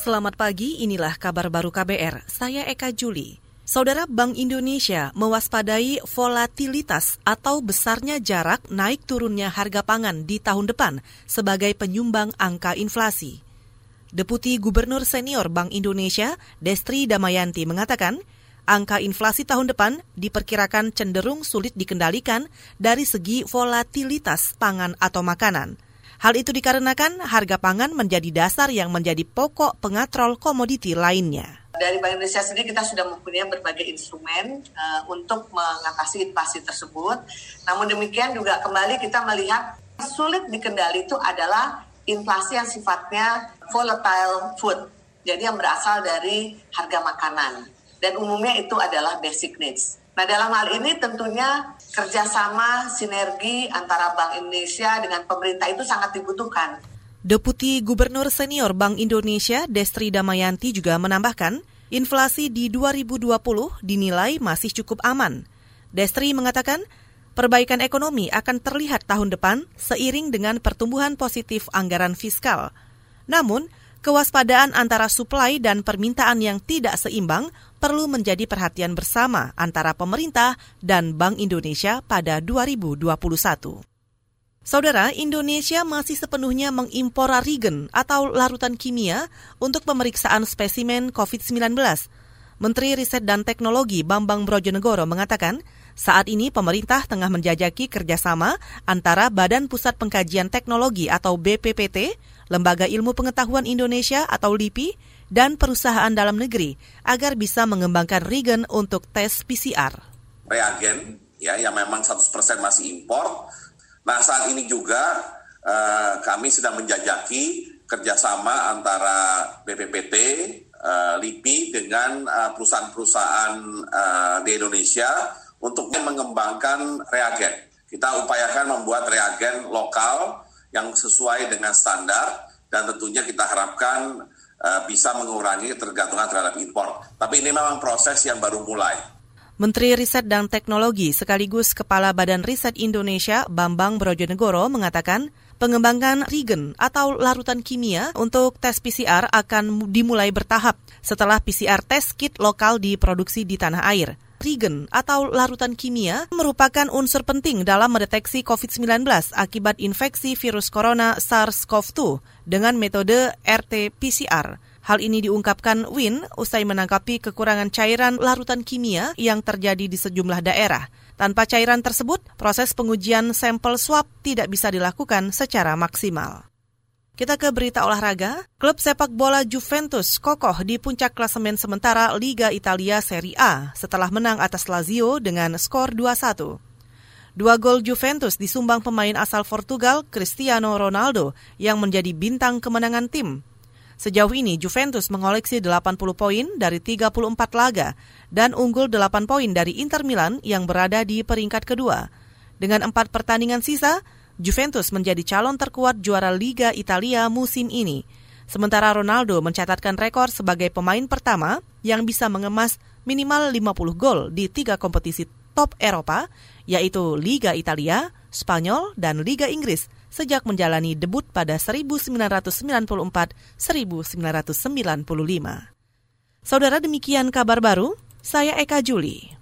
Selamat pagi, inilah kabar baru KBR. Saya Eka Juli. Saudara Bank Indonesia mewaspadai volatilitas atau besarnya jarak naik turunnya harga pangan di tahun depan sebagai penyumbang angka inflasi. Deputi Gubernur Senior Bank Indonesia, Destri Damayanti mengatakan, angka inflasi tahun depan diperkirakan cenderung sulit dikendalikan dari segi volatilitas pangan atau makanan. Hal itu dikarenakan harga pangan menjadi dasar yang menjadi pokok pengatrol komoditi lainnya. Dari Bank Indonesia sendiri kita sudah mempunyai berbagai instrumen uh, untuk mengatasi inflasi tersebut. Namun demikian juga kembali kita melihat sulit dikendali itu adalah inflasi yang sifatnya volatile food. Jadi yang berasal dari harga makanan. Dan umumnya itu adalah basic needs. Nah dalam hal ini tentunya kerjasama sinergi antara Bank Indonesia dengan pemerintah itu sangat dibutuhkan. Deputi Gubernur Senior Bank Indonesia Destri Damayanti juga menambahkan, inflasi di 2020 dinilai masih cukup aman. Destri mengatakan, perbaikan ekonomi akan terlihat tahun depan seiring dengan pertumbuhan positif anggaran fiskal. Namun, kewaspadaan antara suplai dan permintaan yang tidak seimbang perlu menjadi perhatian bersama antara pemerintah dan Bank Indonesia pada 2021. Saudara, Indonesia masih sepenuhnya mengimpor regen atau larutan kimia untuk pemeriksaan spesimen COVID-19. Menteri Riset dan Teknologi Bambang Brojonegoro mengatakan, saat ini pemerintah tengah menjajaki kerjasama antara Badan Pusat Pengkajian Teknologi atau BPPT, Lembaga Ilmu Pengetahuan Indonesia atau LIPI, dan perusahaan dalam negeri agar bisa mengembangkan regen untuk tes PCR. Reagen ya yang memang 100% masih impor. Nah saat ini juga uh, kami sedang menjajaki kerjasama antara BPPT, eh, LIPI dengan uh, perusahaan-perusahaan uh, di Indonesia untuk mengembangkan reagen. Kita upayakan membuat reagen lokal yang sesuai dengan standar dan tentunya kita harapkan uh, bisa mengurangi ketergantungan terhadap impor. Tapi ini memang proses yang baru mulai. Menteri Riset dan Teknologi sekaligus Kepala Badan Riset Indonesia Bambang Brojonegoro mengatakan pengembangan regen atau larutan kimia untuk tes PCR akan dimulai bertahap setelah PCR test kit lokal diproduksi di tanah air. Regen atau larutan kimia merupakan unsur penting dalam mendeteksi COVID-19 akibat infeksi virus corona SARS-CoV-2 dengan metode RT-PCR. Hal ini diungkapkan Win usai menangkapi kekurangan cairan larutan kimia yang terjadi di sejumlah daerah. Tanpa cairan tersebut, proses pengujian sampel swab tidak bisa dilakukan secara maksimal. Kita ke berita olahraga. Klub sepak bola Juventus kokoh di puncak klasemen sementara Liga Italia Serie A setelah menang atas Lazio dengan skor 2-1. Dua gol Juventus disumbang pemain asal Portugal Cristiano Ronaldo yang menjadi bintang kemenangan tim. Sejauh ini Juventus mengoleksi 80 poin dari 34 laga dan unggul 8 poin dari Inter Milan yang berada di peringkat kedua. Dengan empat pertandingan sisa, Juventus menjadi calon terkuat juara Liga Italia musim ini. Sementara Ronaldo mencatatkan rekor sebagai pemain pertama yang bisa mengemas minimal 50 gol di tiga kompetisi top Eropa, yaitu Liga Italia, Spanyol, dan Liga Inggris sejak menjalani debut pada 1994-1995. Saudara demikian kabar baru, saya Eka Juli.